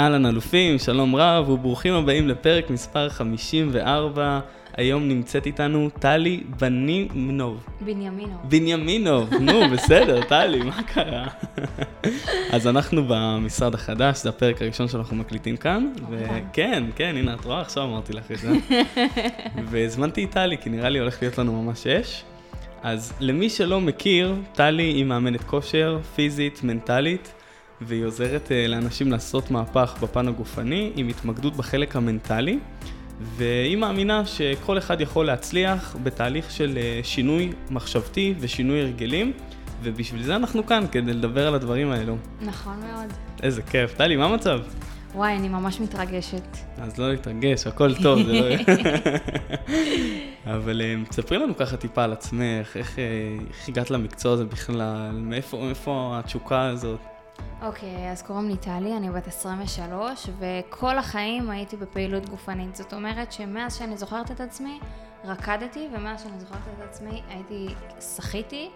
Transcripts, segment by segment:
אהלן אלופים, שלום רב וברוכים הבאים לפרק מספר 54. היום נמצאת איתנו טלי בנימנוב. בנימינוב. בנימינוב, נו בסדר, טלי, מה קרה? אז אנחנו במשרד החדש, זה הפרק הראשון שאנחנו מקליטים כאן, וכן, כן, הנה את רואה, עכשיו אמרתי לך את זה. והזמנתי את טלי, כי נראה לי הולך להיות לנו ממש אש. אז למי שלא מכיר, טלי היא מאמנת כושר, פיזית, מנטלית. והיא עוזרת uh, לאנשים לעשות מהפך בפן הגופני עם התמקדות בחלק המנטלי, והיא מאמינה שכל אחד יכול להצליח בתהליך של uh, שינוי מחשבתי ושינוי הרגלים, ובשביל זה אנחנו כאן, כדי לדבר על הדברים האלו. נכון מאוד. איזה כיף. טלי, מה המצב? וואי, אני ממש מתרגשת. אז לא להתרגש, הכל טוב, זה לא... אבל תספרי לנו ככה טיפה על עצמך, איך, איך הגעת למקצוע הזה בכלל, מאיפה התשוקה הזאת? אוקיי, okay, אז קוראים לי טלי, אני בת 23, וכל החיים הייתי בפעילות גופנית. זאת אומרת שמאז שאני זוכרת את עצמי, רקדתי, ומאז שאני זוכרת את עצמי, הייתי, שחיתי,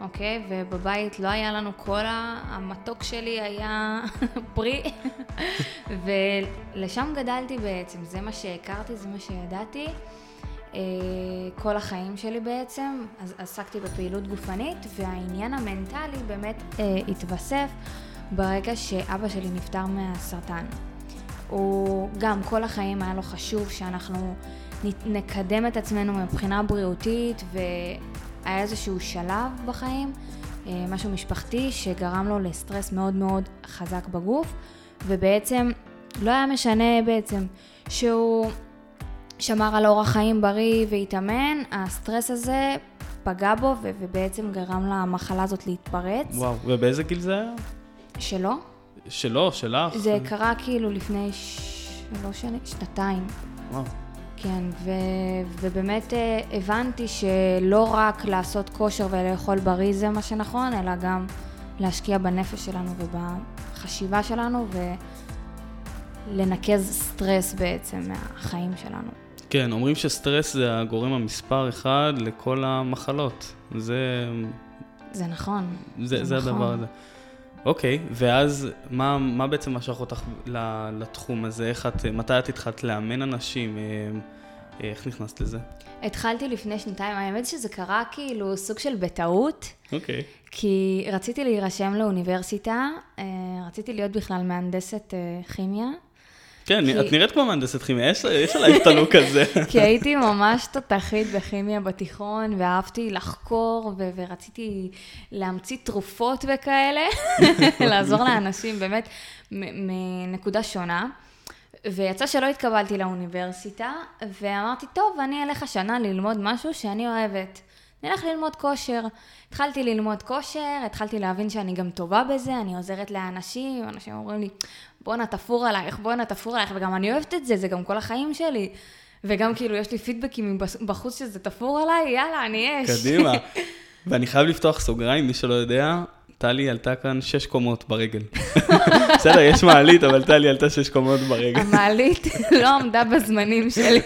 אוקיי? Okay, ובבית לא היה לנו קולה, המתוק שלי היה פרי, ולשם גדלתי בעצם, זה מה שהכרתי, זה מה שידעתי. אה, כל החיים שלי בעצם, אז עסקתי בפעילות גופנית, והעניין המנטלי באמת אה, התווסף ברגע שאבא שלי נפטר מהסרטן. הוא גם כל החיים היה לו חשוב שאנחנו נקדם את עצמנו מבחינה בריאותית והיה איזשהו שלב בחיים, אה, משהו משפחתי שגרם לו לסטרס מאוד מאוד חזק בגוף ובעצם לא היה משנה בעצם שהוא שמר על אורח חיים בריא והתאמן, הסטרס הזה פגע בו ובעצם גרם למחלה הזאת להתפרץ. וואו, ובאיזה גיל זה היה? שלו. שלו, שלך? זה קרה כאילו לפני שלוש שנים, שנתיים. וואו. כן, ו... ובאמת אה, הבנתי שלא רק לעשות כושר ולאכול בריא זה מה שנכון, אלא גם להשקיע בנפש שלנו ובחשיבה שלנו ולנקז סטרס בעצם מהחיים שלנו. כן, אומרים שסטרס זה הגורם המספר אחד לכל המחלות. זה... זה נכון. זה, זה, זה נכון. הדבר הזה. אוקיי, ואז מה, מה בעצם משך אותך לתחום הזה? איך את, מתי את התחלת לאמן אנשים? אה, אה, איך נכנסת לזה? התחלתי לפני שנתיים, האמת שזה קרה כאילו סוג של בטעות. אוקיי. כי רציתי להירשם לאוניברסיטה, אה, רציתי להיות בכלל מהנדסת כימיה. כן, כי... את נראית כמו מהנדסת כימיה, יש, יש עלייך את הלוק הזה. כי הייתי ממש תותחית בכימיה בתיכון, ואהבתי לחקור, ו- ורציתי להמציא תרופות וכאלה, לעזור לאנשים באמת מנקודה שונה. ויצא שלא התקבלתי לאוניברסיטה, ואמרתי, טוב, אני אלך השנה ללמוד משהו שאני אוהבת. נלך ללמוד כושר. התחלתי ללמוד כושר, התחלתי להבין שאני גם טובה בזה, אני עוזרת לאנשים, אנשים אומרים לי, בואנה תפור עלייך, בואנה תפור עלייך, וגם אני אוהבת את זה, זה גם כל החיים שלי. וגם כאילו יש לי פידבקים בחוץ שזה תפור עליי, יאללה, אני אש. קדימה. ואני חייב לפתוח סוגריים, מי שלא יודע, טלי עלתה כאן שש קומות ברגל. בסדר, יש מעלית, אבל טלי עלתה שש קומות ברגל. המעלית לא עמדה בזמנים שלי,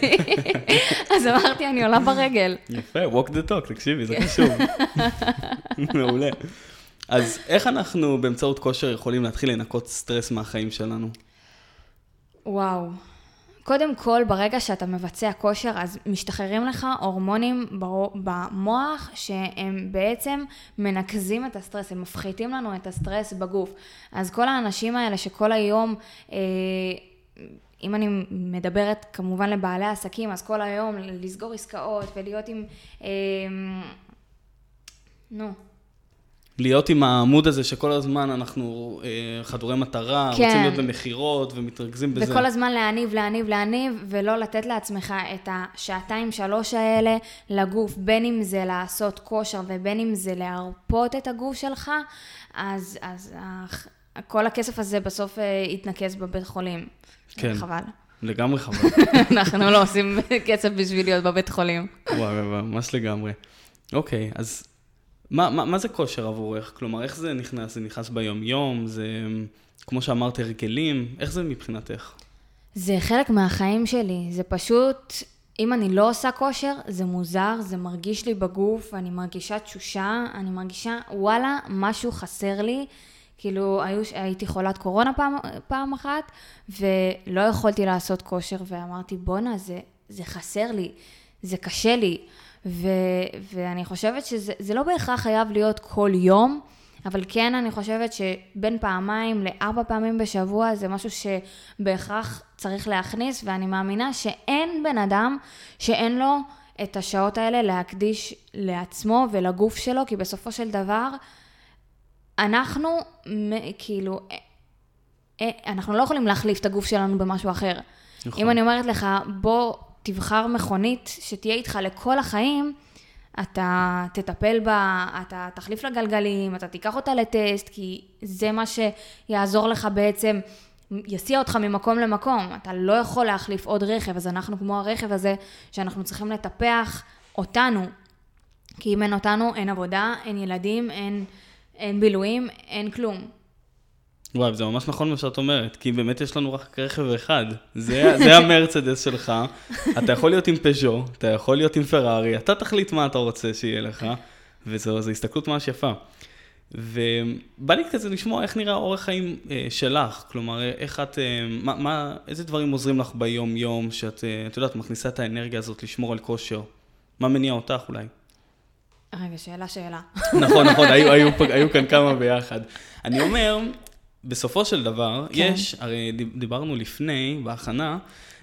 אז אמרתי, אני עולה ברגל. יפה, walk the talk, תקשיבי, זה חשוב. מעולה. אז איך אנחנו באמצעות כושר יכולים להתחיל לנקות סטרס מהחיים שלנו? וואו. קודם כל, ברגע שאתה מבצע כושר, אז משתחררים לך הורמונים במוח, שהם בעצם מנקזים את הסטרס, הם מפחיתים לנו את הסטרס בגוף. אז כל האנשים האלה שכל היום, אה, אם אני מדברת כמובן לבעלי עסקים, אז כל היום לסגור עסקאות ולהיות עם... אה, נו. להיות עם העמוד הזה שכל הזמן אנחנו אה, חדורי מטרה, כן. רוצים להיות במכירות ומתרכזים בזה. וכל הזמן להניב, להניב, להניב, ולא לתת לעצמך את השעתיים, שלוש האלה לגוף, בין אם זה לעשות כושר ובין אם זה להרפות את הגוף שלך, אז, אז כל הכסף הזה בסוף אה, יתנקז בבית חולים. כן. חבל. לגמרי חבל. אנחנו לא עושים כסף בשביל להיות בבית חולים. וואי, וואי, וואי, ממש לגמרי. אוקיי, אז מה, מה, מה זה כושר עבורך? כלומר, איך זה נכנס? זה נכנס ביום-יום? זה, כמו שאמרת, הרגלים? איך זה מבחינתך? זה חלק מהחיים שלי, זה פשוט, אם אני לא עושה כושר, זה מוזר, זה מרגיש לי בגוף, אני מרגישה תשושה, אני מרגישה, וואלה, משהו חסר לי. כאילו, היו, הייתי חולת קורונה פעם, פעם אחת, ולא יכולתי לעשות כושר, ואמרתי, בואנה, זה, זה חסר לי, זה קשה לי. ו, ואני חושבת שזה לא בהכרח חייב להיות כל יום, אבל כן, אני חושבת שבין פעמיים לארבע פעמים בשבוע זה משהו שבהכרח צריך להכניס, ואני מאמינה שאין בן אדם שאין לו את השעות האלה להקדיש לעצמו ולגוף שלו, כי בסופו של דבר, אנחנו, כאילו, אה, אה, אנחנו לא יכולים להחליף את הגוף שלנו במשהו אחר. נכון. אם אני אומרת לך, בוא תבחר מכונית שתהיה איתך לכל החיים, אתה תטפל בה, אתה תחליף לה גלגלים, אתה תיקח אותה לטסט, כי זה מה שיעזור לך בעצם, יסיע אותך ממקום למקום. אתה לא יכול להחליף עוד רכב, אז אנחנו כמו הרכב הזה, שאנחנו צריכים לטפח אותנו. כי אם אין אותנו, אין עבודה, אין ילדים, אין, אין בילויים, אין כלום. וואי, זה ממש נכון מה שאת אומרת, כי באמת יש לנו רק רכב אחד. זה, זה המרצדס שלך. אתה יכול להיות עם פז'ו, אתה יכול להיות עם פרארי, אתה תחליט מה אתה רוצה שיהיה לך, וזו הסתכלות ממש יפה. ובא לי כזה לשמוע איך נראה אורח חיים אה, שלך, כלומר, איך את, אה, מה, מה, איזה דברים עוזרים לך ביום-יום, שאת, אה, את יודעת, מכניסה את האנרגיה הזאת לשמור על כושר? מה מניע אותך אולי? רגע, שאלה, שאלה. נכון, נכון, היו, היו, היו כאן כמה ביחד. אני אומר, בסופו של דבר, כן. יש, הרי דיברנו לפני, בהכנה,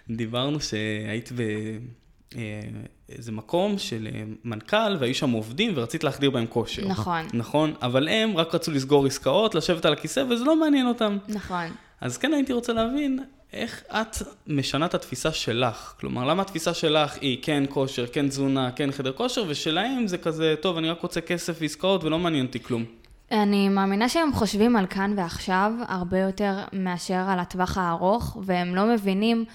דיברנו שהיית באיזה אה, מקום של אה, מנכ"ל, והיו שם עובדים, ורצית להחדיר בהם כושר. נכון. נכון, אבל הם רק רצו לסגור עסקאות, לשבת על הכיסא, וזה לא מעניין אותם. נכון. אז כן הייתי רוצה להבין, איך את משנה את התפיסה שלך? כלומר, למה התפיסה שלך היא כן כושר, כן תזונה, כן חדר כושר, ושלהם זה כזה, טוב, אני רק רוצה כסף ועסקאות ולא מעניין אותי כלום. אני מאמינה שהם חושבים על כאן ועכשיו הרבה יותר מאשר על הטווח הארוך, והם לא מבינים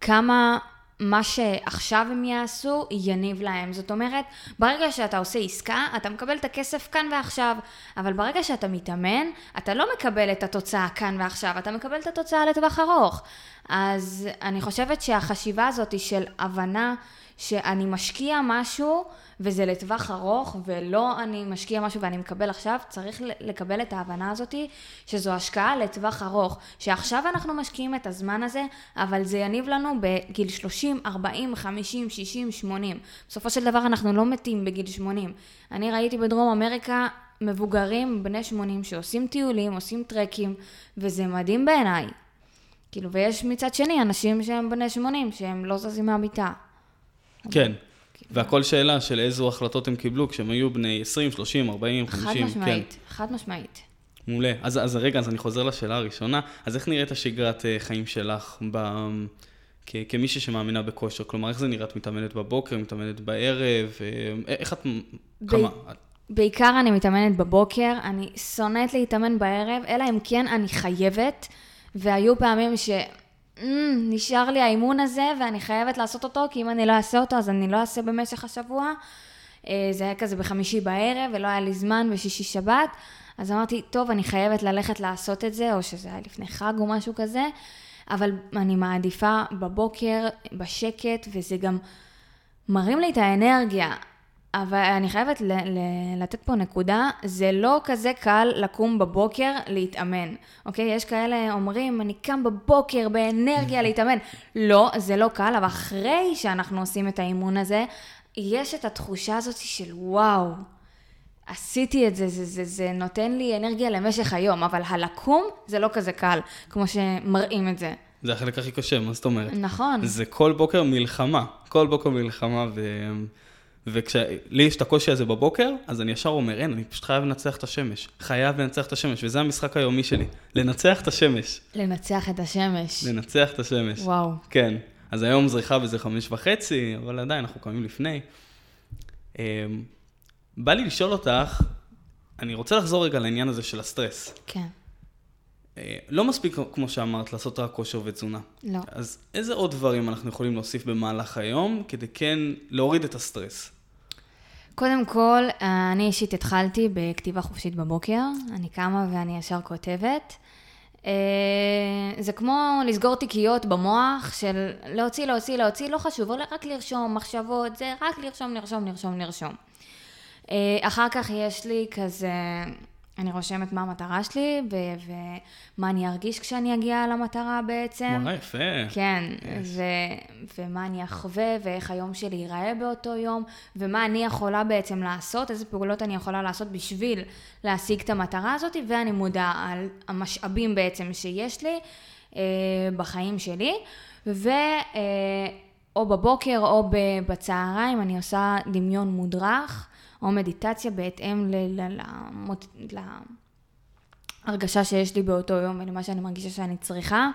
כמה מה שעכשיו הם יעשו יניב להם. זאת אומרת, ברגע שאתה עושה עסקה, אתה מקבל את הכסף כאן ועכשיו, אבל ברגע שאתה מתאמן, אתה לא מקבל את התוצאה כאן ועכשיו, אתה מקבל את התוצאה לטווח ארוך. אז אני חושבת שהחשיבה הזאת של הבנה שאני משקיע משהו וזה לטווח ארוך, ולא אני משקיע משהו ואני מקבל עכשיו, צריך לקבל את ההבנה הזאתי שזו השקעה לטווח ארוך, שעכשיו אנחנו משקיעים את הזמן הזה, אבל זה יניב לנו בגיל 30, 40, 50, 60, 80. בסופו של דבר אנחנו לא מתים בגיל 80. אני ראיתי בדרום אמריקה מבוגרים בני 80 שעושים טיולים, עושים טרקים, וזה מדהים בעיניי. כאילו, ויש מצד שני אנשים שהם בני 80, שהם לא זזים מהמיטה. כן. והכל שאלה של איזו החלטות הם קיבלו כשהם היו בני 20, 30, 40, 50. חד משמעית, כן. חד משמעית. מעולה. אז, אז רגע, אז אני חוזר לשאלה הראשונה. אז איך נראית השגרת אה, חיים שלך ב... כ- כמישהי שמאמינה בכושר? כלומר, איך זה נראה? את מתאמנת בבוקר, מתאמנת בערב? אה, איך את... ב... כמה... בעיקר אני מתאמנת בבוקר, אני שונאת להתאמן בערב, אלא אם כן אני חייבת, והיו פעמים ש... mm, נשאר לי האימון הזה ואני חייבת לעשות אותו, כי אם אני לא אעשה אותו אז אני לא אעשה במשך השבוע. אה, זה היה כזה בחמישי בערב ולא היה לי זמן בשישי שבת. אז אמרתי, טוב, אני חייבת ללכת לעשות את זה, או שזה היה לפני חג או משהו כזה, אבל אני מעדיפה בבוקר, בשקט, וזה גם מרים לי את האנרגיה. אבל אני חייבת ל- ל- לתת פה נקודה, זה לא כזה קל לקום בבוקר להתאמן, אוקיי? יש כאלה אומרים, אני קם בבוקר באנרגיה להתאמן. לא, זה לא קל, אבל אחרי שאנחנו עושים את האימון הזה, יש את התחושה הזאת של וואו, עשיתי את זה, זה, זה, זה נותן לי אנרגיה למשך היום, אבל הלקום זה לא כזה קל, כמו שמראים את זה. זה החלק הכי קשה, מה זאת אומרת? נכון. זה כל בוקר מלחמה, כל בוקר מלחמה, ו... וכשלי יש את הקושי הזה בבוקר, אז אני ישר אומר, אין, אני פשוט חייב לנצח את השמש. חייב לנצח את השמש, וזה המשחק היומי שלי. לנצח את השמש. לנצח את השמש. לנצח את השמש. וואו. כן. אז היום זריחה וזה חמש וחצי, אבל עדיין אנחנו קמים לפני. אמ, בא לי לשאול אותך, אני רוצה לחזור רגע לעניין הזה של הסטרס. כן. אה, לא מספיק, כמו שאמרת, לעשות רק כושר ותזונה. לא. אז איזה עוד דברים אנחנו יכולים להוסיף במהלך היום, כדי כן להוריד את הסטרס? קודם כל, אני אישית התחלתי בכתיבה חופשית בבוקר. אני קמה ואני ישר כותבת. אה, זה כמו לסגור תיקיות במוח של להוציא, להוציא, להוציא, לא חשוב, רק לרשום מחשבות, זה רק לרשום, לרשום, לרשום, לרשום. אה, אחר כך יש לי כזה... אני רושמת מה המטרה שלי ו- ומה אני ארגיש כשאני אגיע למטרה בעצם. וואי, יפה. כן, yes. ו- ומה אני אחווה ואיך היום שלי ייראה באותו יום, ומה אני יכולה בעצם לעשות, איזה פעולות אני יכולה לעשות בשביל להשיג את המטרה הזאת, ואני מודעה על המשאבים בעצם שיש לי אה, בחיים שלי, ו... אה, או בבוקר או בצהריים אני עושה דמיון מודרך. או מדיטציה בהתאם להרגשה שיש לי באותו יום ולמה שאני מרגישה שאני צריכה.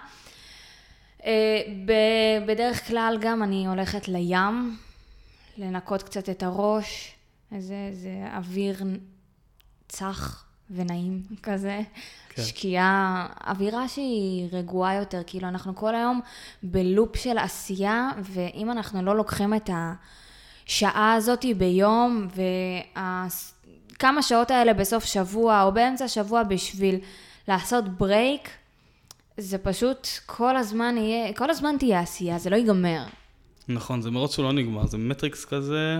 אה, בדרך כלל גם אני הולכת לים, לנקות קצת את הראש, איזה, איזה אוויר צח ונעים כזה. כן. שקיעה, אווירה שהיא רגועה יותר, כאילו אנחנו כל היום בלופ של עשייה, ואם אנחנו לא לוקחים את ה... השעה הזאת ביום, וכמה שעות האלה בסוף שבוע או באמצע שבוע בשביל לעשות break, זה פשוט כל הזמן יהיה, כל הזמן תהיה עשייה, זה לא ייגמר. נכון, זה מרוץ שלא נגמר, זה מטריקס כזה,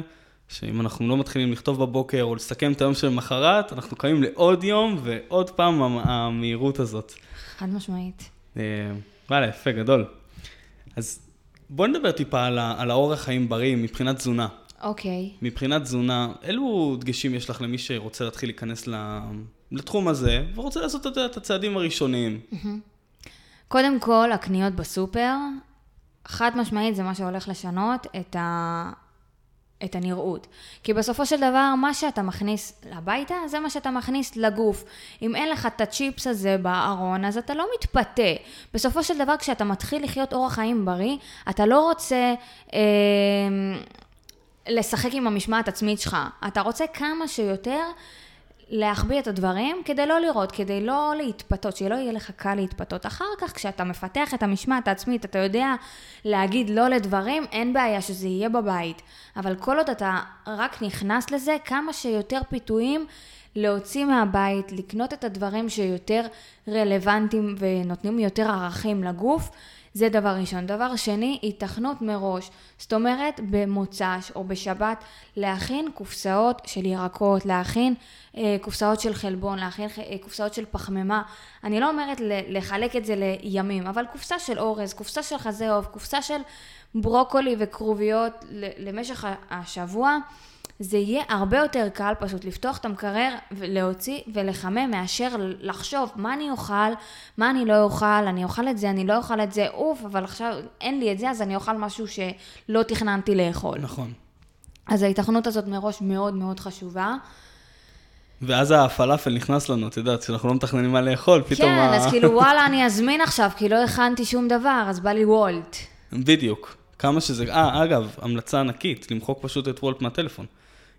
שאם אנחנו לא מתחילים לכתוב בבוקר או לסכם את היום של מחרת, אנחנו קמים לעוד יום ועוד פעם המהירות הזאת. חד משמעית. אה, וואלה, יפה, גדול. אז בוא נדבר טיפה על, על האורח חיים בריא מבחינת תזונה. אוקיי. Okay. מבחינת תזונה, אילו דגשים יש לך למי שרוצה להתחיל להיכנס לתחום הזה, ורוצה לעשות את הצעדים הראשוניים? Mm-hmm. קודם כל, הקניות בסופר, חד משמעית זה מה שהולך לשנות את, ה... את הנראות. כי בסופו של דבר, מה שאתה מכניס הביתה, זה מה שאתה מכניס לגוף. אם אין לך את הצ'יפס הזה בארון, אז אתה לא מתפתה. בסופו של דבר, כשאתה מתחיל לחיות אורח חיים בריא, אתה לא רוצה... אה, לשחק עם המשמעת עצמית שלך. אתה רוצה כמה שיותר להחביא את הדברים כדי לא לראות, כדי לא להתפתות, שלא יהיה לך קל להתפתות. אחר כך, כשאתה מפתח את המשמעת העצמית, אתה יודע להגיד לא לדברים, אין בעיה שזה יהיה בבית. אבל כל עוד אתה רק נכנס לזה, כמה שיותר פיתויים להוציא מהבית, לקנות את הדברים שיותר רלוונטיים ונותנים יותר ערכים לגוף. זה דבר ראשון. דבר שני, התכנות מראש. זאת אומרת, במוצ"ש או בשבת, להכין קופסאות של ירקות, להכין אה, קופסאות של חלבון, להכין אה, קופסאות של פחמימה. אני לא אומרת לחלק את זה לימים, אבל קופסה של אורז, קופסה של חזה עוף, קופסה של ברוקולי וכרוביות למשך השבוע. זה יהיה הרבה יותר קל פשוט לפתוח את המקרר ולהוציא ולחמם מאשר לחשוב מה אני אוכל, מה אני לא אוכל, אני אוכל את זה, אני לא אוכל את זה, אוף, אבל עכשיו אין לי את זה, אז אני אוכל משהו שלא תכננתי לאכול. נכון. אז ההתכנות הזאת מראש מאוד מאוד חשובה. ואז הפלאפל נכנס לנו, את יודעת, שאנחנו לא מתכננים מה לאכול, פתאום... כן, אז כאילו וואלה, אני אזמין עכשיו, כי לא הכנתי שום דבר, אז בא לי וולט. בדיוק. כמה שזה... אה, אגב, המלצה ענקית, למחוק פשוט את וולט מהטלפון.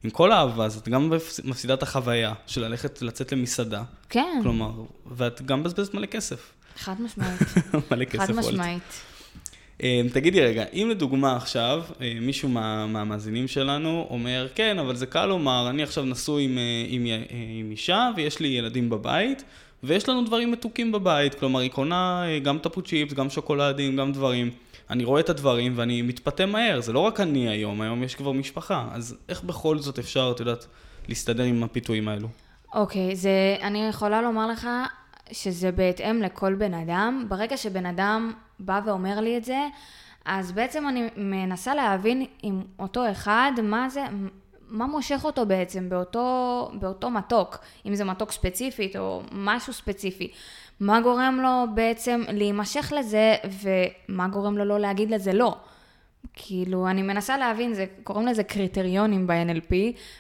עם כל האהבה הזאת, גם מפסידה את החוויה של ללכת, לצאת למסעדה. כן. כלומר, ואת גם מבזבזת מלא כסף. חד משמעית. מלא כסף. חד משמעית. אמ, תגידי רגע, אם לדוגמה עכשיו, אה, מישהו מה, מהמאזינים שלנו אומר, כן, אבל זה קל לומר, אני עכשיו נשוי עם, אה, עם, אה, עם אישה ויש לי ילדים בבית, ויש לנו דברים מתוקים בבית, כלומר, היא קונה גם טפו צ'יפס, גם שוקולדים, גם דברים. אני רואה את הדברים ואני מתפתה מהר, זה לא רק אני היום, היום יש כבר משפחה, אז איך בכל זאת אפשר, את יודעת, להסתדר עם הפיתויים האלו? אוקיי, okay, זה, אני יכולה לומר לך שזה בהתאם לכל בן אדם. ברגע שבן אדם בא ואומר לי את זה, אז בעצם אני מנסה להבין עם אותו אחד, מה זה, מה מושך אותו בעצם באותו, באותו מתוק, אם זה מתוק ספציפית או משהו ספציפי. מה גורם לו בעצם להימשך לזה, ומה גורם לו לא להגיד לזה לא. כאילו, אני מנסה להבין, זה, קוראים לזה קריטריונים ב-NLP,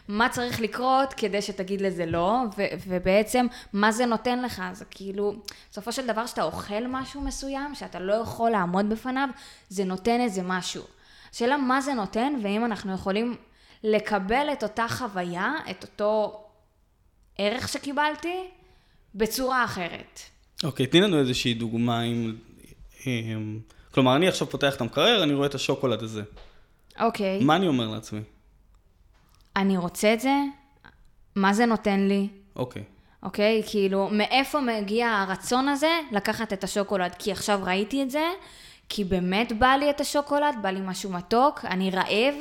מה צריך לקרות כדי שתגיד לזה לא, ו- ובעצם מה זה נותן לך, זה כאילו, בסופו של דבר שאתה אוכל משהו מסוים, שאתה לא יכול לעמוד בפניו, זה נותן איזה משהו. השאלה מה זה נותן, ואם אנחנו יכולים לקבל את אותה חוויה, את אותו ערך שקיבלתי, בצורה אחרת. אוקיי, תני לנו איזושהי דוגמה אם... כלומר, אני עכשיו פותח את המקרר, אני רואה את השוקולד הזה. אוקיי, מה אני אומר לעצמי? אני רוצה את זה, מה זה נותן לי? אוקיי. אוקיי? כאילו, מאיפה מגיע הרצון הזה לקחת את השוקולד? כי עכשיו ראיתי את זה, כי באמת בא לי את השוקולד, בא לי משהו מתוק, אני רעב,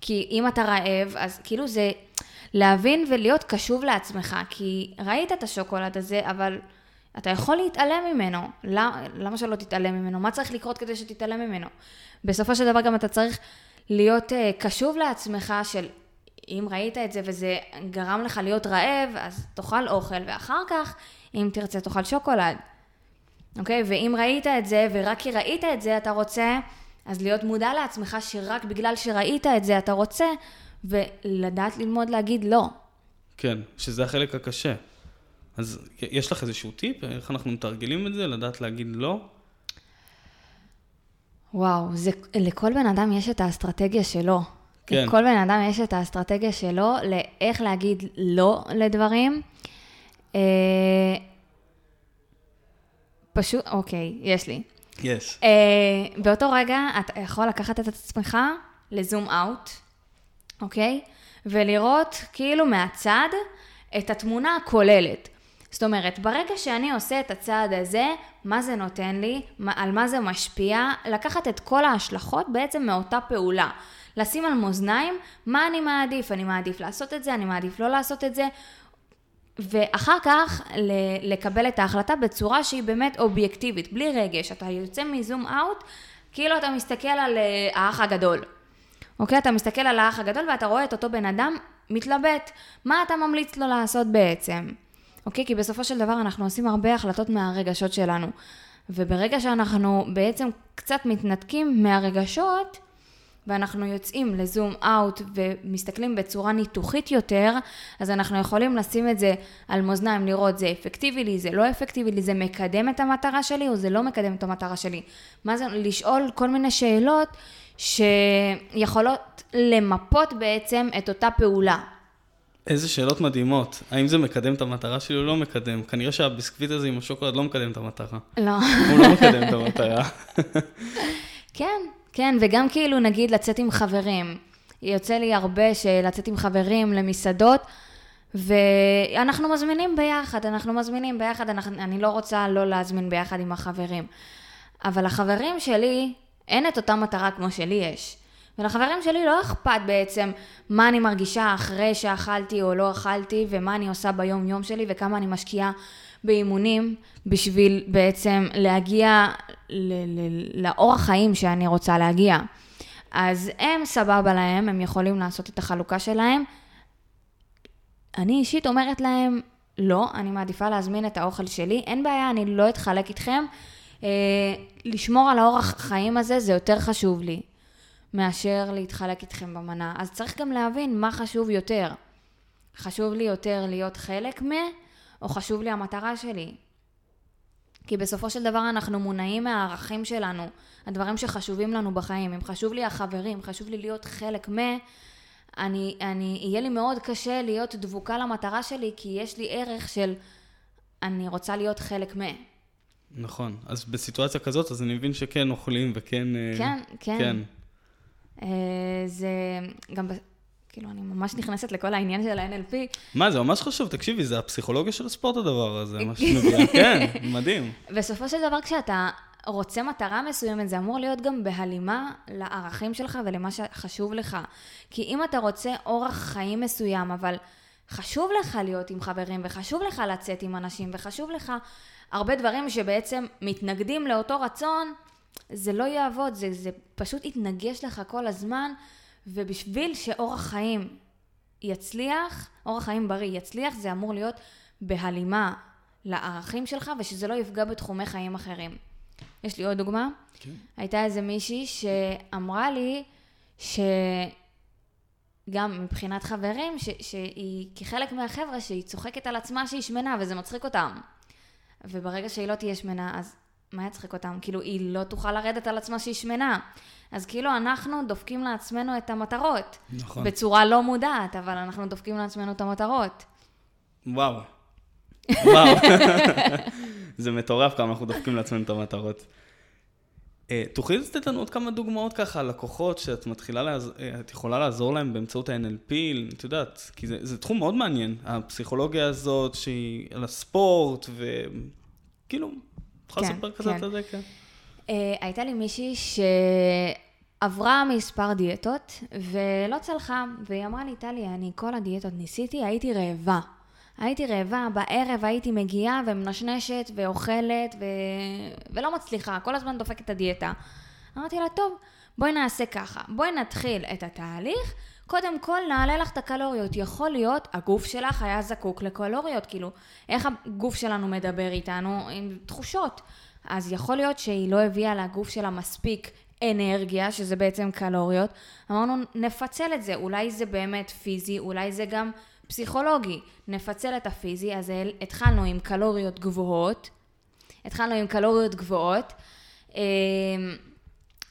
כי אם אתה רעב, אז כאילו זה להבין ולהיות קשוב לעצמך, כי ראית את השוקולד הזה, אבל אתה יכול להתעלם ממנו. למה, שלא תתעלם ממנו? מה צריך לקרות כדי שתתעלם ממנו? בסופו של דבר גם אתה צריך להיות uh, קשוב לעצמך של אם ראית את זה וזה גרם לך להיות רעב, אז תאכל אוכל, ואחר כך, אם תרצה, תאכל שוקולד. אוקיי? ואם ראית את זה, ורק כי ראית את זה אתה רוצה, אז להיות מודע לעצמך שרק בגלל שראית את זה אתה רוצה, ולדעת ללמוד להגיד לא. כן, שזה החלק הקשה. אז יש לך איזשהו טיפ? איך אנחנו מתרגלים את זה? לדעת להגיד לא? וואו, זה, לכל בן אדם יש את האסטרטגיה שלו. כן. לכל בן אדם יש את האסטרטגיה שלו לאיך להגיד לא לדברים. אה, פשוט, אוקיי, יש לי. יש. אה, באותו רגע אתה יכול לקחת את עצמך לזום אאוט, אוקיי? ולראות כאילו מהצד את התמונה הכוללת. זאת אומרת, ברגע שאני עושה את הצעד הזה, מה זה נותן לי, על מה זה משפיע, לקחת את כל ההשלכות בעצם מאותה פעולה. לשים על מאזניים, מה אני מעדיף? אני מעדיף לעשות את זה, אני מעדיף לא לעשות את זה, ואחר כך לקבל את ההחלטה בצורה שהיא באמת אובייקטיבית, בלי רגש. אתה יוצא מזום אאוט, כאילו אתה מסתכל על אה, האח הגדול. אוקיי? אתה מסתכל על האח הגדול ואתה רואה את אותו בן אדם מתלבט. מה אתה ממליץ לו לעשות בעצם? אוקיי? כי בסופו של דבר אנחנו עושים הרבה החלטות מהרגשות שלנו. וברגע שאנחנו בעצם קצת מתנתקים מהרגשות, ואנחנו יוצאים לזום אאוט ומסתכלים בצורה ניתוחית יותר, אז אנחנו יכולים לשים את זה על מאזניים, לראות זה אפקטיבי לי, זה לא אפקטיבי לי, זה מקדם את המטרה שלי או זה לא מקדם את המטרה שלי. מה זה, לשאול כל מיני שאלות שיכולות למפות בעצם את אותה פעולה. איזה שאלות מדהימות. האם זה מקדם את המטרה שלי או לא מקדם? כנראה שהביסקוויט הזה עם השוקולד לא מקדם את המטרה. לא. הוא לא מקדם את המטרה. כן, כן, וגם כאילו נגיד לצאת עם חברים. יוצא לי הרבה שלצאת עם חברים למסעדות, ואנחנו מזמינים ביחד, אנחנו מזמינים ביחד, אנחנו, אני לא רוצה לא להזמין ביחד עם החברים. אבל לחברים שלי אין את אותה מטרה כמו שלי יש. ולחברים שלי לא אכפת בעצם מה אני מרגישה אחרי שאכלתי או לא אכלתי, ומה אני עושה ביום יום שלי, וכמה אני משקיעה באימונים בשביל בעצם להגיע ל- ל- לאורח חיים שאני רוצה להגיע. אז הם סבבה להם, הם יכולים לעשות את החלוקה שלהם. אני אישית אומרת להם, לא, אני מעדיפה להזמין את האוכל שלי, אין בעיה, אני לא אתחלק איתכם. אה, לשמור על האורח חיים הזה זה יותר חשוב לי מאשר להתחלק איתכם במנה. אז צריך גם להבין מה חשוב יותר. חשוב לי יותר להיות חלק מ... או חשוב לי המטרה שלי. כי בסופו של דבר אנחנו מונעים מהערכים שלנו, הדברים שחשובים לנו בחיים. אם חשוב לי החברים, חשוב לי להיות חלק מ... אני, אני, יהיה לי מאוד קשה להיות דבוקה למטרה שלי, כי יש לי ערך של אני רוצה להיות חלק מ... נכון. אז בסיטואציה כזאת, אז אני מבין שכן אוכלים וכן... אה, כן, כן. כן. אה, זה גם, כאילו, אני ממש נכנסת לכל העניין של ה-NLP. מה, זה ממש חשוב, תקשיבי, זה הפסיכולוגיה של הספורט הדבר הזה, מה מביאה. כן, מדהים. בסופו של דבר, כשאתה רוצה מטרה מסוימת, זה אמור להיות גם בהלימה לערכים שלך ולמה שחשוב לך. כי אם אתה רוצה אורח חיים מסוים, אבל חשוב לך להיות עם חברים, וחשוב לך לצאת עם אנשים, וחשוב לך הרבה דברים שבעצם מתנגדים לאותו רצון, זה לא יעבוד, זה, זה פשוט יתנגש לך כל הזמן, ובשביל שאורח חיים יצליח, אורח חיים בריא יצליח, זה אמור להיות בהלימה לערכים שלך, ושזה לא יפגע בתחומי חיים אחרים. יש לי עוד דוגמה. כן. הייתה איזה מישהי שאמרה לי שגם מבחינת חברים, ש- שהיא כחלק מהחבר'ה שהיא צוחקת על עצמה שהיא שמנה וזה מצחיק אותם. וברגע שהיא לא תהיה שמנה, אז מה יצחיק אותם? כאילו, היא לא תוכל לרדת על עצמה שהיא שמנה. אז כאילו אנחנו דופקים לעצמנו את המטרות. נכון. בצורה לא מודעת, אבל אנחנו דופקים לעצמנו את המטרות. וואו. וואו. זה מטורף כמה אנחנו דופקים לעצמנו את המטרות. אה, תוכלי לתת לנו עוד כמה דוגמאות ככה לקוחות שאת מתחילה, לעז... אה, את יכולה לעזור להם באמצעות ה-NLP, את יודעת, כי זה, זה תחום מאוד מעניין, הפסיכולוגיה הזאת שהיא על הספורט, וכאילו, יכולה כן, לספר קצת כן. על זה? כן. אה, הייתה לי מישהי שעברה מספר דיאטות ולא צלחה, והיא אמרה לי, טלי, אני כל הדיאטות ניסיתי, הייתי רעבה. הייתי רעבה, בערב הייתי מגיעה ומנשנשת ואוכלת ו... ולא מצליחה, כל הזמן דופקת את הדיאטה. אמרתי לה, טוב, בואי נעשה ככה, בואי נתחיל את התהליך, קודם כל נעלה לך את הקלוריות. יכול להיות, הגוף שלך היה זקוק לקלוריות, כאילו, איך הגוף שלנו מדבר איתנו? עם תחושות. אז יכול להיות שהיא לא הביאה לגוף שלה מספיק אנרגיה, שזה בעצם קלוריות. אמרנו, נפצל את זה, אולי זה באמת פיזי, אולי זה גם פסיכולוגי. נפצל את הפיזי, אז התחלנו עם קלוריות גבוהות. התחלנו עם קלוריות גבוהות.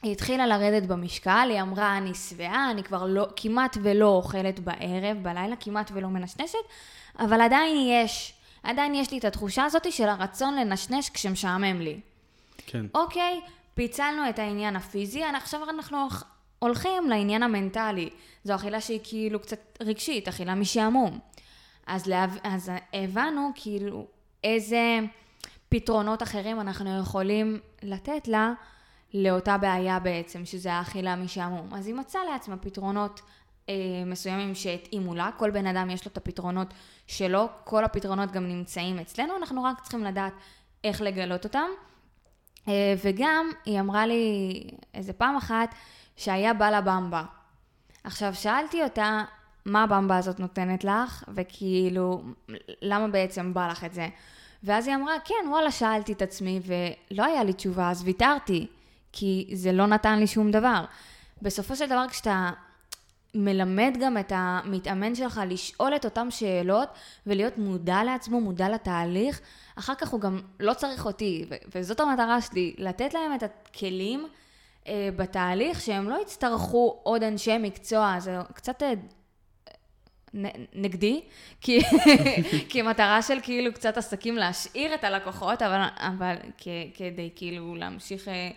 היא התחילה לרדת במשקל, היא אמרה, אני שבעה, אני כבר לא, כמעט ולא אוכלת בערב, בלילה, כמעט ולא מנשנשת, אבל עדיין יש, עדיין יש לי את התחושה הזאת של הרצון לנשנש כשמשעמם לי. כן. אוקיי, פיצלנו את העניין הפיזי, עכשיו אנחנו הולכים לעניין המנטלי. זו אכילה שהיא כאילו קצת רגשית, אכילה משעמום. אז, להב... אז הבנו כאילו איזה פתרונות אחרים אנחנו יכולים לתת לה לאותה בעיה בעצם, שזה האכילה משעמום. אז היא מצאה לעצמה פתרונות אה, מסוימים שהתאימו לה, כל בן אדם יש לו את הפתרונות שלו, כל הפתרונות גם נמצאים אצלנו, אנחנו רק צריכים לדעת איך לגלות אותם. אה, וגם היא אמרה לי איזה פעם אחת שהיה בא לה במבה. עכשיו שאלתי אותה, מה הבמבה הזאת נותנת לך, וכאילו, למה בעצם בא לך את זה? ואז היא אמרה, כן, וואלה, שאלתי את עצמי, ולא היה לי תשובה, אז ויתרתי, כי זה לא נתן לי שום דבר. בסופו של דבר, כשאתה מלמד גם את המתאמן שלך לשאול את אותן שאלות, ולהיות מודע לעצמו, מודע לתהליך, אחר כך הוא גם לא צריך אותי, ו- וזאת המטרה שלי, לתת להם את הכלים אה, בתהליך, שהם לא יצטרכו עוד אנשי מקצוע, זה קצת אה, נ- נגדי, כי, כי המטרה של כאילו קצת עסקים להשאיר את הלקוחות, אבל, אבל כ, כדי כאילו להמשיך אה,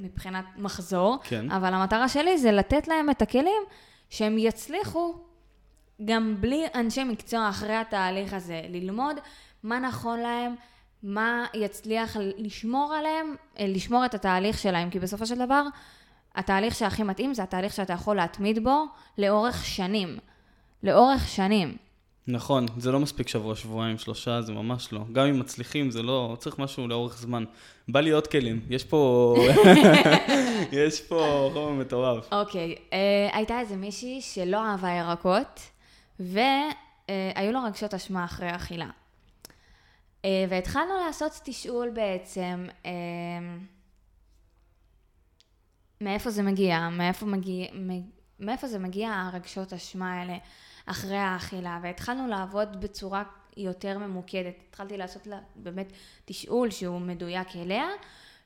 מבחינת מחזור, כן. אבל המטרה שלי זה לתת להם את הכלים שהם יצליחו גם בלי אנשי מקצוע אחרי התהליך הזה, ללמוד מה נכון להם, מה יצליח לשמור עליהם, אה, לשמור את התהליך שלהם, כי בסופו של דבר, התהליך שהכי מתאים זה התהליך שאתה יכול להתמיד בו לאורך שנים. לאורך שנים. נכון, זה לא מספיק שבוע, שבועיים, שלושה, זה ממש לא. גם אם מצליחים, זה לא, צריך משהו לאורך זמן. בא לי עוד כלים, יש פה, יש פה חומר מטורף. אוקיי, אה, הייתה איזה מישהי שלא אהבה ירקות, והיו לו רגשות אשמה אחרי אכילה. אה, והתחלנו לעשות תשאול בעצם, אה, מאיפה זה מגיע, מאיפה, מגיע, מאיפה זה מגיע הרגשות אשמה האלה אחרי האכילה, והתחלנו לעבוד בצורה יותר ממוקדת. התחלתי לעשות לה באמת תשאול שהוא מדויק אליה,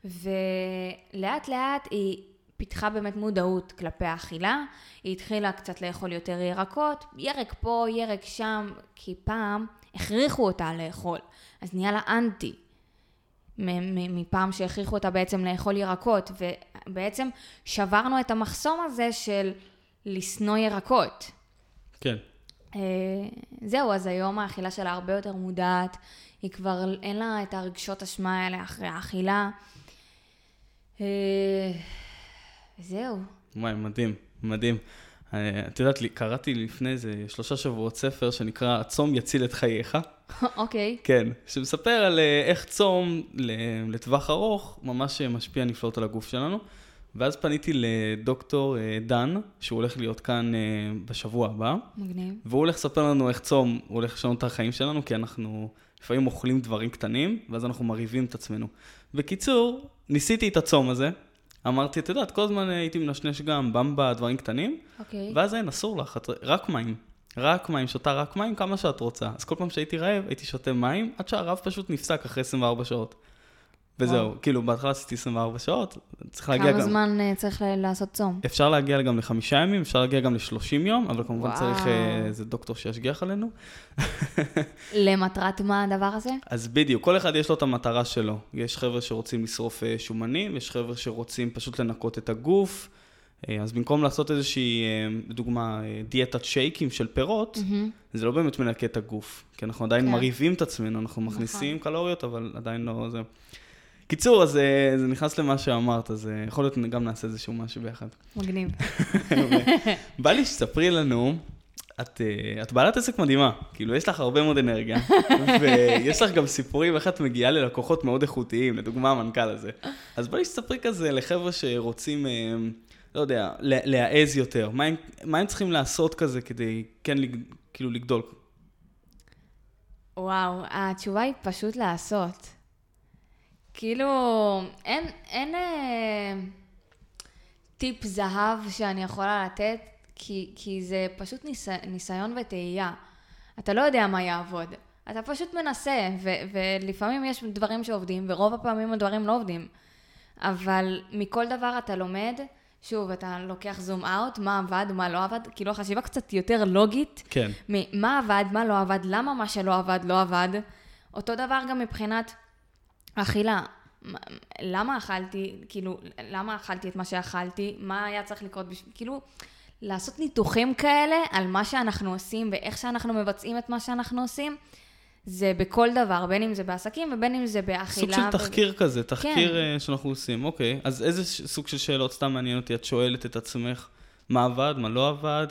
ולאט לאט היא פיתחה באמת מודעות כלפי האכילה, היא התחילה קצת לאכול יותר ירקות, ירק פה, ירק שם, כי פעם הכריחו אותה לאכול, אז נהיה לה אנטי. מפעם שהכריחו אותה בעצם לאכול ירקות, ובעצם שברנו את המחסום הזה של לשנוא ירקות. כן. אה, זהו, אז היום האכילה שלה הרבה יותר מודעת, היא כבר אין לה את הרגשות אשמה האלה אחרי האכילה. אה, זהו. וואי, מדהים, מדהים. אה, את יודעת, קראתי לפני איזה שלושה שבועות ספר שנקרא "הצום יציל את חייך". אוקיי. כן, שמספר על איך צום לטווח ארוך ממש משפיע נפלאות על הגוף שלנו. ואז פניתי לדוקטור דן, שהוא הולך להיות כאן בשבוע הבא. מגניב. והוא הולך לספר לנו איך צום, הוא הולך לשנות את החיים שלנו, כי אנחנו לפעמים אוכלים דברים קטנים, ואז אנחנו מרהיבים את עצמנו. בקיצור, ניסיתי את הצום הזה, אמרתי, את יודעת, כל הזמן הייתי מנשנש גם במבה, דברים קטנים, אוקיי. ואז אין, אסור לך, רק מים. רק מים, שותה רק מים כמה שאת רוצה. אז כל פעם שהייתי רעב, הייתי שותה מים, עד שהרעב פשוט נפסק אחרי 24 שעות. וזהו, וואו. כאילו, בהתחלה עשיתי 24 שעות, צריך להגיע גם... כמה זמן אה, צריך לעשות צום? אפשר להגיע גם לחמישה ימים, אפשר להגיע גם ל-30 יום, אבל כמובן וואו. צריך אה, איזה דוקטור שישגיח עלינו. למטרת מה הדבר הזה? אז בדיוק, כל אחד יש לו את המטרה שלו. יש חבר'ה שרוצים לשרוף אה, שומנים, יש חבר'ה שרוצים פשוט לנקות את הגוף. אז במקום לעשות איזושהי, לדוגמה, דיאטת שייקים של פירות, מהמם. זה לא באמת מנקה את הגוף. כי אנחנו עדיין כן. מרהיבים את עצמנו, אנחנו נכון. מכניסים קלוריות, אבל עדיין לא זה. קיצור, אז אה, זה נכנס למה שאמרת, אז אה, יכול להיות גם נעשה איזשהו משהו ביחד. מגניב. בא לי שתספרי לנו, את, אה, את בעלת עסק מדהימה, כאילו יש לך הרבה מאוד אנרגיה, ויש לך גם סיפורים איך את מגיעה ללקוחות מאוד איכותיים, לדוגמה המנכ"ל הזה. אז בא לי שתספרי כזה לחבר'ה שרוצים, לא יודע, לה- להעז יותר, מה הם, מה הם צריכים לעשות כזה כדי כן כאילו לגדול? וואו, התשובה היא פשוט לעשות. כאילו, אין, אין אה, טיפ זהב שאני יכולה לתת, כי, כי זה פשוט ניס, ניסיון וטעייה. אתה לא יודע מה יעבוד. אתה פשוט מנסה, ו, ולפעמים יש דברים שעובדים, ורוב הפעמים הדברים לא עובדים. אבל מכל דבר אתה לומד, שוב, אתה לוקח זום אאוט, מה עבד, מה לא עבד, כאילו החשיבה קצת יותר לוגית, כן, ממה עבד, מה לא עבד, למה מה שלא עבד, לא עבד. אותו דבר גם מבחינת אכילה. מה- למה אכלתי, כאילו, למה אכלתי את מה שאכלתי, מה היה צריך לקרות בשביל, כאילו, לעשות ניתוחים כאלה על מה שאנחנו עושים ואיך שאנחנו מבצעים את מה שאנחנו עושים, זה בכל דבר, בין אם זה בעסקים ובין אם זה באכילה. סוג של ו- תחקיר כזה, תחקיר כן. שאנחנו עושים, אוקיי. אז איזה סוג של שאלות, סתם מעניין אותי, את שואלת את עצמך, מה עבד, מה לא עבד?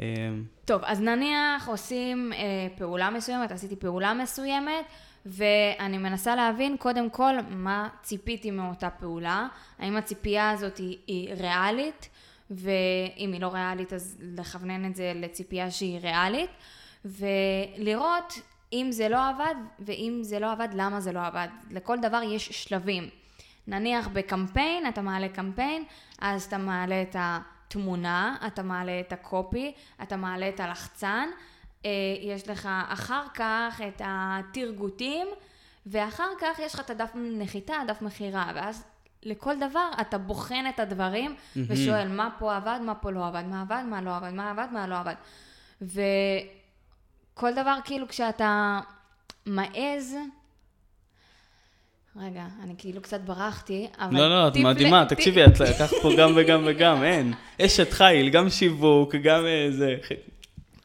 אה, טוב, אז נניח עושים אה, פעולה מסוימת, עשיתי פעולה מסוימת, ואני מנסה להבין קודם כל מה ציפיתי מאותה פעולה, האם הציפייה הזאת היא, היא ריאלית, ואם היא לא ריאלית אז לכוונן את זה לציפייה שהיא ריאלית, ולראות אם זה לא עבד, ואם זה לא עבד, למה זה לא עבד. לכל דבר יש שלבים. נניח בקמפיין, אתה מעלה קמפיין, אז אתה מעלה את התמונה, אתה מעלה את הקופי, אתה מעלה את הלחצן, יש לך אחר כך את התרגותים, ואחר כך יש לך את הדף נחיתה, דף מכירה, ואז לכל דבר אתה בוחן את הדברים ושואל מה פה עבד, מה פה לא עבד, מה עבד, מה לא עבד, מה עבד, מה לא עבד. וכל דבר כאילו כשאתה מעז, רגע, אני כאילו קצת ברחתי, אבל... לא, לא, את ל- מדהימה, טיפ- תקשיבי, את לקחת פה גם וגם וגם, אין. אשת חיל, גם שיווק, גם איזה...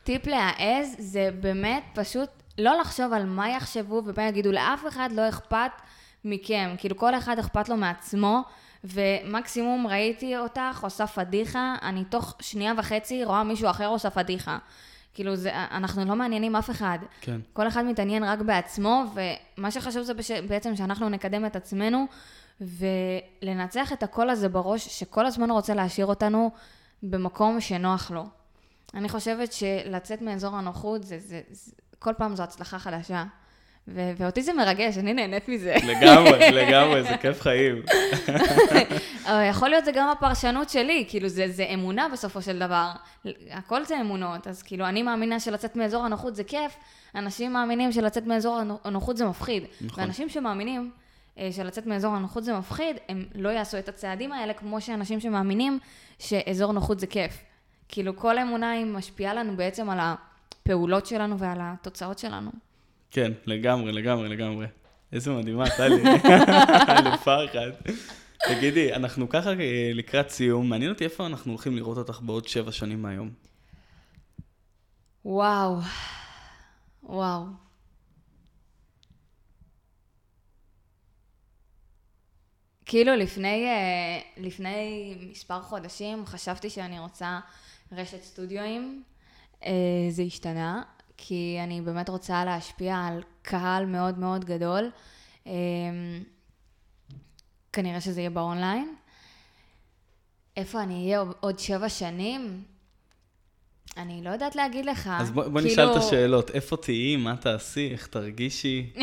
טיפ להעז זה באמת פשוט לא לחשוב על מה יחשבו ומה יגידו, לאף אחד לא אכפת מכם, כאילו כל אחד אכפת לו מעצמו, ומקסימום ראיתי אותך עושה פדיחה, אני תוך שנייה וחצי רואה מישהו אחר עושה פדיחה. כאילו, זה, אנחנו לא מעניינים אף אחד. כן. כל אחד מתעניין רק בעצמו, ומה שחשוב זה בש... בעצם שאנחנו נקדם את עצמנו, ולנצח את הקול הזה בראש, שכל הזמן רוצה להשאיר אותנו במקום שנוח לו. אני חושבת שלצאת מאזור הנוחות, זה, זה, זה, כל פעם זו הצלחה חדשה. ו- ואותי זה מרגש, אני נהנית מזה. לגמרי, לגמרי, זה כיף חיים. אבל יכול להיות זה גם הפרשנות שלי, כאילו זה, זה אמונה בסופו של דבר. הכל זה אמונות, אז כאילו אני מאמינה שלצאת מאזור הנוחות זה כיף, אנשים מאמינים שלצאת מאזור הנו- הנוחות זה מפחיד. נכון. ואנשים שמאמינים אה, שלצאת מאזור הנוחות זה מפחיד, הם לא יעשו את הצעדים האלה כמו שאנשים שמאמינים שאזור נוחות זה כיף. כאילו כל אמונה היא משפיעה לנו בעצם על הפעולות שלנו ועל התוצאות שלנו. כן, לגמרי, לגמרי, לגמרי. איזה מדהימה, טלי. אלופה אחת. תגידי, אנחנו ככה אה, לקראת סיום, מעניין אותי איפה אנחנו הולכים לראות אותך בעוד שבע שנים מהיום. וואו, וואו. כאילו לפני, אה, לפני מספר חודשים חשבתי שאני רוצה רשת סטודיואים. אה, זה השתנה, כי אני באמת רוצה להשפיע על קהל מאוד מאוד גדול. אה, כנראה שזה יהיה באונליין. איפה אני אהיה עוד שבע שנים? אני לא יודעת להגיד לך. אז בוא בוא כאילו- נשאל את השאלות, איפה תהיי, מה תעשי, איך תרגישי?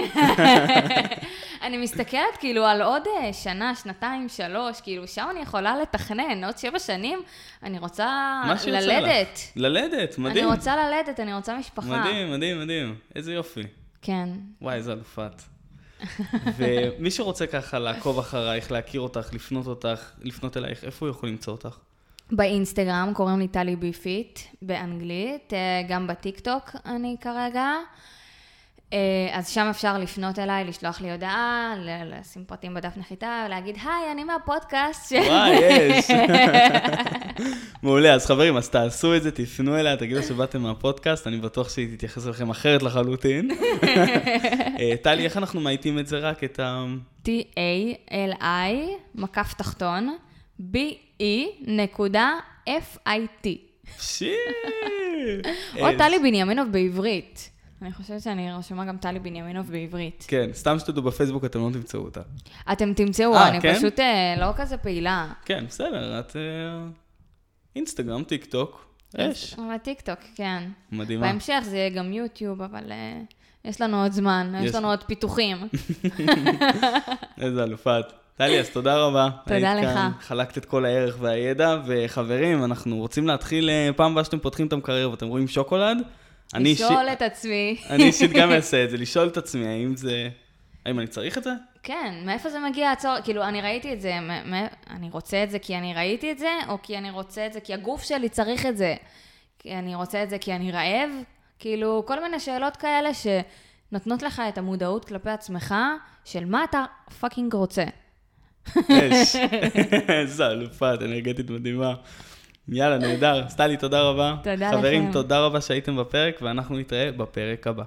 אני מסתכלת כאילו על עוד אה, שנה, שנתיים, שלוש, כאילו שם אני יכולה לתכנן, עוד שבע שנים, אני רוצה. ללדת. ללדת, מדהים. אני רוצה ללדת, אני רוצה משפחה. מדהים, מדהים, מדהים. איזה יופי. כן. וואי, איזה אלופת. ומי שרוצה ככה לעקוב אחרייך, להכיר אותך, לפנות אותך, לפנות אלייך, איפה הוא יכול למצוא אותך? באינסטגרם קוראים לי טלי be fit, באנגלית, אה, גם בטיקטוק אני כרגע. אה, אז שם אפשר לפנות אליי, לשלוח לי הודעה, לשים פרטים בדף נחיתה, ולהגיד, היי, אני מהפודקאסט. ש-" וואי, יש. מעולה, אז חברים, אז תעשו את זה, תפנו אליה, תגידו שבאתם מהפודקאסט, אני בטוח שהיא תתייחס אליכם אחרת לחלוטין. אה, טלי, איך אנחנו מאייתים את זה רק, את ה... T-A-L-I, מקף תחתון, B-E נקודה F-I-T. שי! או טלי בנימינוב בעברית. אני חושבת שאני רשומה גם טלי בנימינוב בעברית. כן, סתם שתדעו בפייסבוק אתם לא תמצאו אותה. אתם תמצאו, אה, אני כן? פשוט אה, לא כזה פעילה. כן, בסדר, את... אה, אינסטגרם, טיק טוק, אש. בטיקטוק, כן. מדהימה. בהמשך זה יהיה גם יוטיוב, אבל אה, יש לנו עוד זמן, יש. יש לנו עוד פיתוחים. איזה אלופה את. טלי, אז תודה רבה. תודה לך. כאן, חלקת את כל הערך והידע, וחברים, אנחנו רוצים להתחיל, אה, פעם הבאה שאתם פותחים את המקרר ואתם רואים שוקולד, לשאול את עצמי. אני אישית גם אעשה את זה, לשאול את עצמי, האם זה... האם אני צריך את זה? כן, מאיפה זה מגיע הצורך? כאילו, אני ראיתי את זה, אני רוצה את זה כי אני ראיתי את זה, או כי אני רוצה את זה כי הגוף שלי צריך את זה? כי אני רוצה את זה כי אני רעב? כאילו, כל מיני שאלות כאלה שנותנות לך את המודעות כלפי עצמך, של מה אתה fucking רוצה. אש. איזה אלופה, את אנרגטית מדהימה. יאללה, נהדר. טלי, תודה רבה. תודה חברים, לכם. תודה רבה שהייתם בפרק, ואנחנו נתראה בפרק הבא.